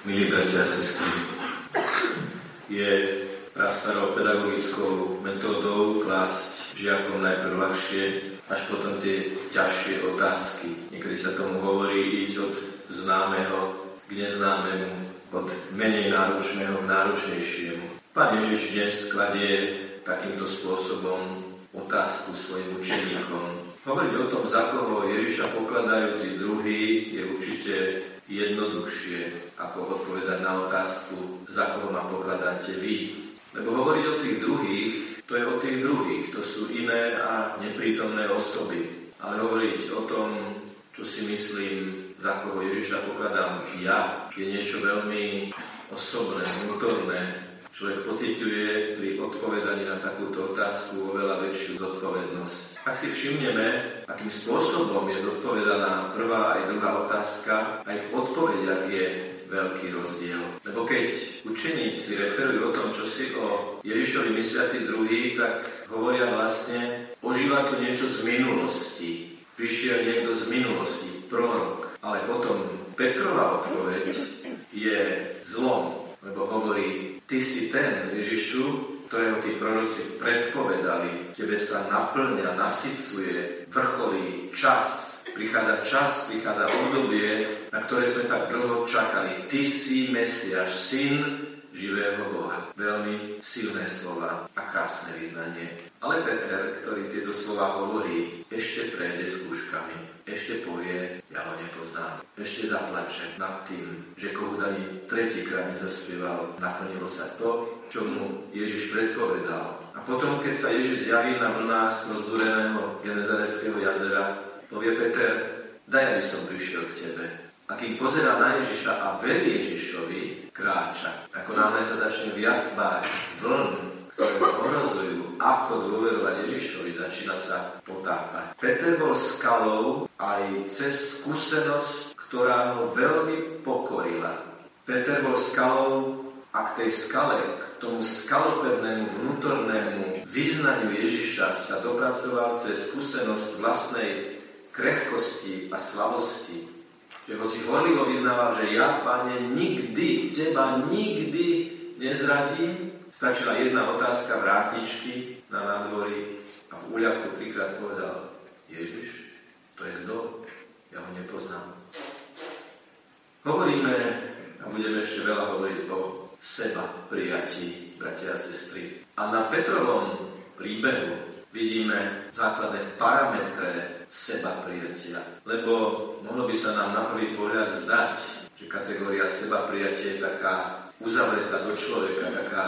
Milí bratia a je prastarou pedagogickou metódou klásť žiakom najprv ľahšie, až potom tie ťažšie otázky. Niekedy sa tomu hovorí ísť od známeho k neznámemu, od menej náročného k náročnejšiemu. Pán Ježiš dnes kladie takýmto spôsobom otázku svojim učeníkom. Hovoriť o tom, za koho Ježiša pokladajú tí druhí, je určite jednoduchšie, ako odpovedať na otázku, za koho ma pokladáte vy. Lebo hovoriť o tých druhých, to je o tých druhých, to sú iné a neprítomné osoby. Ale hovoriť o tom, čo si myslím, za koho Ježiša pokladám ja, je niečo veľmi osobné, vnútorné, Človek pociťuje pri odpovedaní na takúto otázku oveľa väčšiu zodpovednosť. Ak si všimneme, akým spôsobom je zodpovedaná prvá aj druhá otázka, aj v odpovediach je veľký rozdiel. Lebo keď učeníci referujú o tom, čo si o Ježišovi myslia tí druhí, tak hovoria vlastne, ožíva tu niečo z minulosti. Prišiel niekto z minulosti, prorok. Ale potom Petrova odpoveď je zlom, lebo hovorí, Ty si ten, Ježišu, ktorého tí proroci predpovedali. Tebe sa naplňa, nasycuje, vrcholí čas. Prichádza čas, prichádza obdobie, na ktoré sme tak dlho čakali. Ty si Mesiaš, syn živého Boha. Veľmi silné slova a krásne vyznanie. Ale Peter, ktorý tieto slova hovorí, ešte prejde skúškami ešte povie, ja ho nepoznám. Ešte zaplače nad tým, že Kohut ani tretíkrát nezaspieval, naplnilo sa to, čo mu Ježiš predpovedal. A potom, keď sa Ježiš zjaví na vlnách rozbúreného Genezareckého jazera, povie Peter, daj, aby som prišiel k tebe. A kým pozerá na Ježiša a verí Ježišovi, kráča. Ako náhle sa začne viac báť vln, ktoré ohrozujú, ako dôverovať Ježišovi, začína sa potápať. Peter bol skalou aj cez skúsenosť, ktorá ho veľmi pokorila. Peter bol skalou a k tej skale, k tomu skalopevnému vnútornému vyznaniu Ježiša sa dopracoval cez skúsenosť vlastnej krehkosti a slabosti. Že hoci horlivo vyznával, že ja, Pane, nikdy, Teba nikdy nezradím, stačila jedna otázka vrátničky na nádvorí a v úľaku trikrát povedal Ježiš, to je kto? Ja ho nepoznám. Hovoríme a budeme ešte veľa hovoriť o seba prijatí, bratia a sestry. A na Petrovom príbehu vidíme základné parametre seba prijatia. Lebo mohlo by sa nám na prvý pohľad zdať, že kategória seba prijatie je taká uzavretá do človeka, taká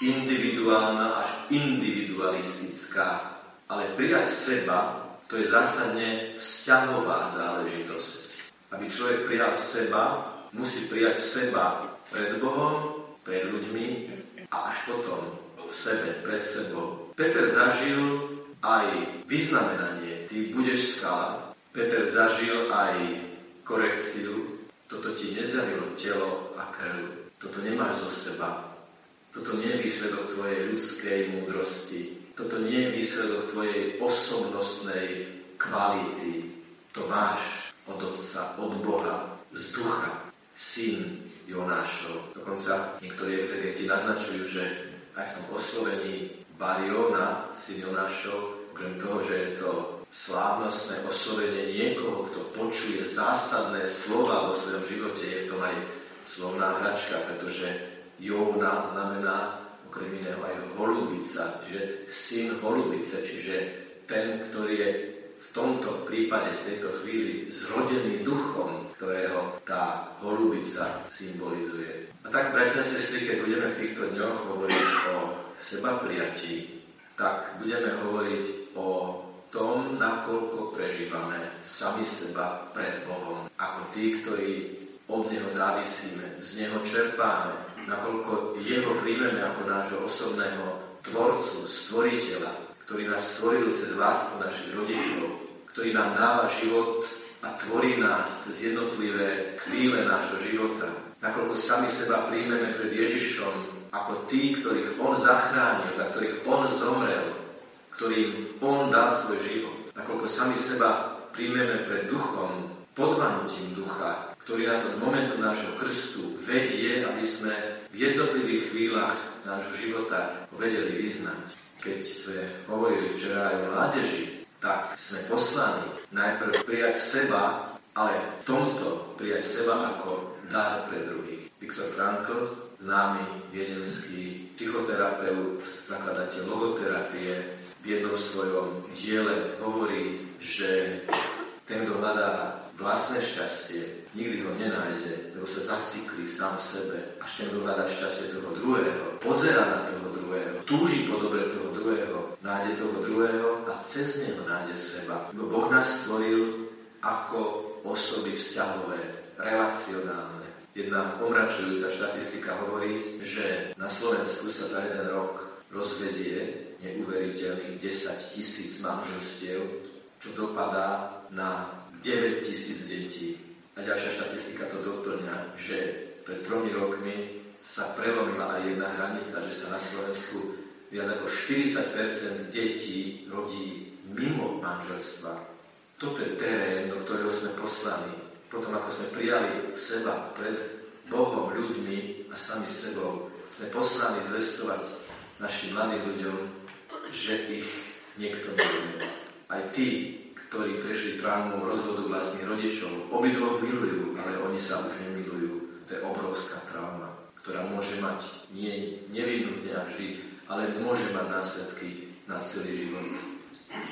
individuálna až individualistická. Ale prijať seba to je zásadne vzťahová záležitosť. Aby človek prijal seba, musí prijať seba pred Bohom, pred ľuďmi a až potom v sebe, pred sebou. Peter zažil aj vyznamenanie, ty budeš skala. Peter zažil aj korekciu, toto ti nezavilo telo a krv. Toto nemáš zo seba. Toto nie je výsledok tvojej ľudskej múdrosti. Toto nie je výsledok tvojej osobnostnej kvality. To máš od Otca, od Boha, z ducha, syn Jonášov. Dokonca niektorí exegeti naznačujú, že aj v tom oslovení Bariona, syn Jonášov, okrem toho, že je to slávnostné oslovenie niekoho, kto počuje zásadné slova vo svojom živote, je v tom aj slovná hračka, pretože Jóna znamená okrem iného aj holubica, že syn holubice, čiže ten, ktorý je v tomto prípade, v tejto chvíli zrodený duchom, ktorého tá holubica symbolizuje. A tak, a sestry, keď budeme v týchto dňoch hovoriť o seba prijatí, tak budeme hovoriť o tom, nakoľko prežívame sami seba pred Bohom. Ako tí, ktorí od Neho závisíme, z Neho čerpáme, nakoľko Jeho príjmeme ako nášho osobného tvorcu, stvoriteľa, ktorý nás stvoril cez lásku našich rodičov, ktorý nám dáva život a tvorí nás cez jednotlivé chvíle nášho života. Nakoľko sami seba príjmeme pred Ježišom ako tí, ktorých On zachránil, za ktorých On zomrel, ktorým On dal svoj život. Nakoľko sami seba príjmeme pred duchom, podvanutím ducha, ktorý nás od momentu nášho krstu vedie, aby sme v jednotlivých chvíľach nášho života vedeli vyznať. Keď sme hovorili včera aj o mládeži, tak sme poslani najprv prijať seba, ale v tomto prijať seba ako dar pre druhých. Viktor Frankl, známy viedenský psychoterapeut, zakladateľ logoterapie, v jednom svojom diele hovorí, že ten, kto hľadá vlastné šťastie, nikdy ho nenájde, lebo sa zacikli sám v sebe, až ten, kto hľadá šťastie toho druhého, pozera na toho druhého, túži po dobre toho druhého, nájde toho druhého a cez neho nájde seba. Lebo Boh nás stvoril ako osoby vzťahové, relacionálne. Jedna omračujúca štatistika hovorí, že na Slovensku sa za jeden rok rozvedie neuveriteľných 10 tisíc manželstiev, čo dopadá na 9 tisíc detí. A ďalšia štatistika to doplňa, že pred tromi rokmi sa prelomila aj jedna hranica, že sa na Slovensku viac ako 40% detí rodí mimo manželstva. Toto je terén, do ktorého sme poslani. Potom, ako sme prijali seba pred Bohom, ľuďmi a sami sebou, sme poslani zvestovať našim mladým ľuďom, že ich niekto miluje. Aj tí, ktorí prešli traumou rozvodu vlastných rodičov. Obidvoch milujú, ale oni sa už nemilujú. To je obrovská trauma, ktorá môže mať nie nevinutne a vždy, ale môže mať následky na celý život.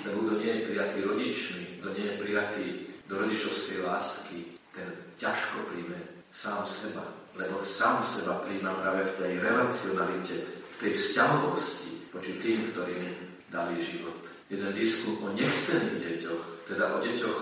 Lebo kto nie je prijatý rodičmi, kto nie je prijatý do rodičovskej lásky, ten ťažko príjme sám seba. Lebo sám seba príjma práve v tej relacionalite, v tej vzťahovosti voči tým, ktorým dali život. Jeden výskum o nechcených deťoch teda o deťoch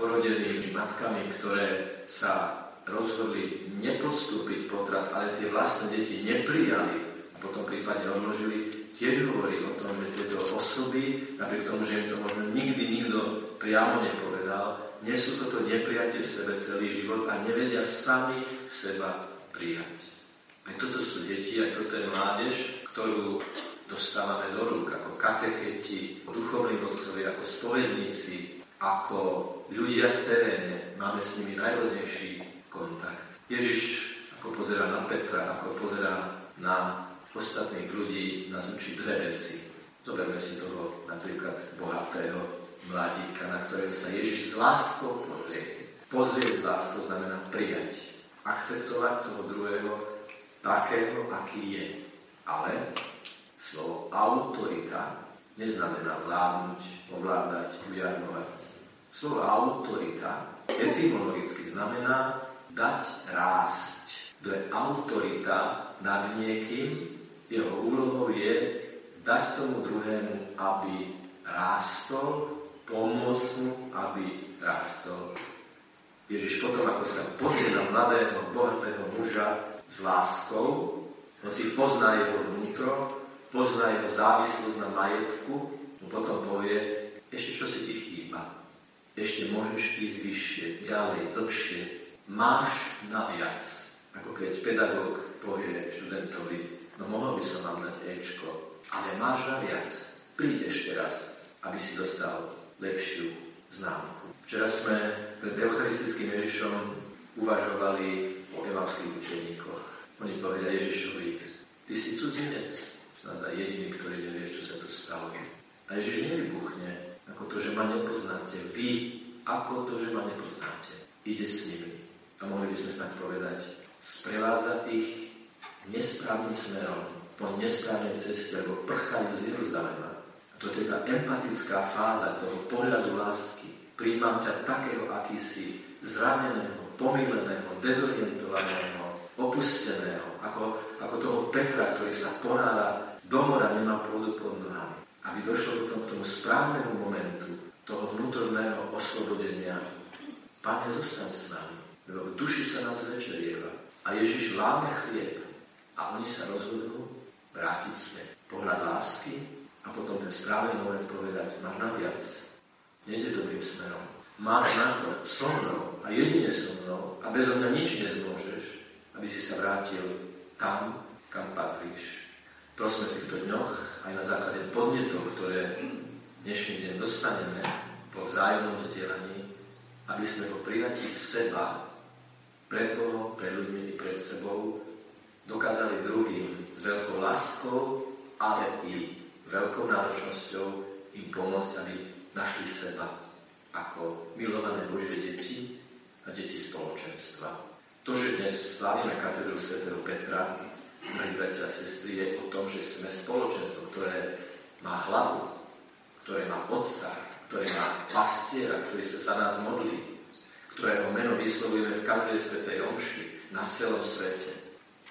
porodených matkami, ktoré sa rozhodli nepodstúpiť potrat, ale tie vlastné deti neprijali a potom prípadne odložili, tiež hovorí o tom, že tieto osoby, napriek tomu, že im to možno nikdy nikto priamo nepovedal, nesú toto neprijatie v sebe celý život a nevedia sami seba prijať. Aj toto sú deti, aj toto je mládež, ktorú dostávame do rúk ako katecheti, duchovní vodcovia, ako spovedníci, ako ľudia v teréne máme s nimi najrôznejší kontakt. Ježiš, ako pozera na Petra, ako pozera na ostatných ľudí, nás učí dve veci. Zoberme si toho napríklad bohatého mladíka, na ktorého sa Ježiš s láskou pozrie. Pozrieť s láskou znamená prijať. Akceptovať toho druhého takého, aký je. Ale slovo autorita neznamená vládnuť, ovládať, ujarmovať. Slovo autorita etymologicky znamená dať rásť. Kto je autorita nad niekým, jeho úlohou je dať tomu druhému, aby rástol, pomôcť mu, aby rástol. Ježiš potom, ako sa pozrie na mladého, bohatého muža s láskou, hoci pozná jeho vnútro, pozná jeho závislosť na majetku, mu potom povie, ešte čo si ti chýba ešte môžeš ísť vyššie, ďalej, dlhšie. Máš naviac, ako keď pedagóg povie študentovi, no mohol by som vám dať Ečko, ale máš naviac. Príď ešte raz, aby si dostal lepšiu známku. Včera sme pred Eucharistickým Ježišom uvažovali o evavských učeníkoch. Oni povedali Ježišovi, ty si cudzinec, snad za jediný, ktorý nevie, čo sa tu stalo. A Ježiš nevybuchne, ako to, že ma nepoznáte. Vy, ako to, že ma nepoznáte. Ide s nimi. A mohli by sme snad povedať, sprevádza ich nesprávnym smerom, po nesprávnej ceste, lebo prchajú z Jeruzalema. A toto je tá empatická fáza toho pohľadu lásky. Príjmam ťa takého, aký si, zraneného, pomileného, dezorientovaného, opusteného, ako, ako toho Petra, ktorý sa ponára do nemá pôdu pod nohami aby došlo potom k tomu správnemu momentu toho vnútorného oslobodenia. Pane, zostaň s nami, lebo v duši sa nám zvečerieva. A Ježiš láme chlieb a oni sa rozhodnú vrátiť späť. Pohľad lásky a potom ten správny moment povedať, máš na viac, nejdeš dobrým smerom. Máš na to so mnou a jedine so mnou a bez mňa nič nezmôžeš, aby si sa vrátil tam, kam patríš. Prosme v týchto dňoch aj na základe podnetov, ktoré dnešný deň dostaneme po vzájomnom vzdielaní, aby sme po prijatí seba pred Bohom, pred ľuďmi pred sebou, dokázali druhým s veľkou láskou, ale i veľkou náročnosťou im pomôcť, aby našli seba ako milované Božie deti a deti spoločenstva. To, že dnes slávime katedru svätého Petra, drahí bratia a sestry, je o tom, že sme spoločenstvo, ktoré má hlavu, ktoré má otca, ktoré má pastiera, ktorý sa za nás modlí, ktorého meno vyslovujeme v každej svetej omši na celom svete.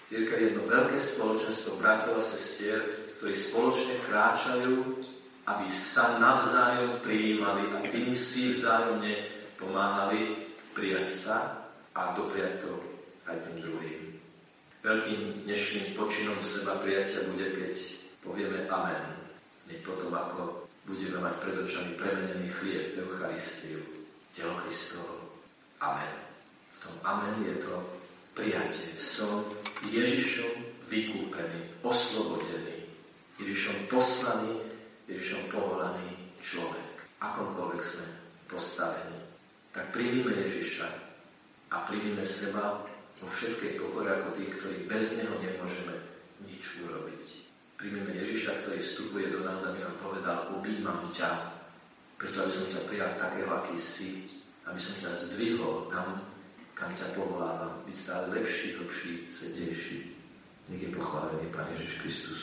Církev je jedno veľké spoločenstvo bratov a sestier, ktorí spoločne kráčajú, aby sa navzájom prijímali a tým si vzájomne pomáhali prijať sa a dopriať to aj tým druhým. Veľkým dnešným počinom seba prijatia bude, keď povieme Amen. Hneď potom, ako budeme mať pred očami premenený chlieb, Eucharistiu, telo Kristovo. Amen. V tom Amen je to prijatie. Som Ježišom vykúpený, oslobodený, Ježišom poslaný, Ježišom povolaný človek. Akomkoľvek sme postavení. Tak príjmime Ježiša a príjmime seba vo všetkej pokore ako tých, ktorí bez Neho nemôžeme nič urobiť. Príjmeme Ježiša, ktorý vstupuje do nás a mi nám povedal, objímam ťa, preto aby som ťa prijal takého, aký si, aby som ťa zdvihol tam, kam ťa povolávam, byť stále lepší, hlbší, svetejší. Nech je pochválený Pán Ježiš Kristus.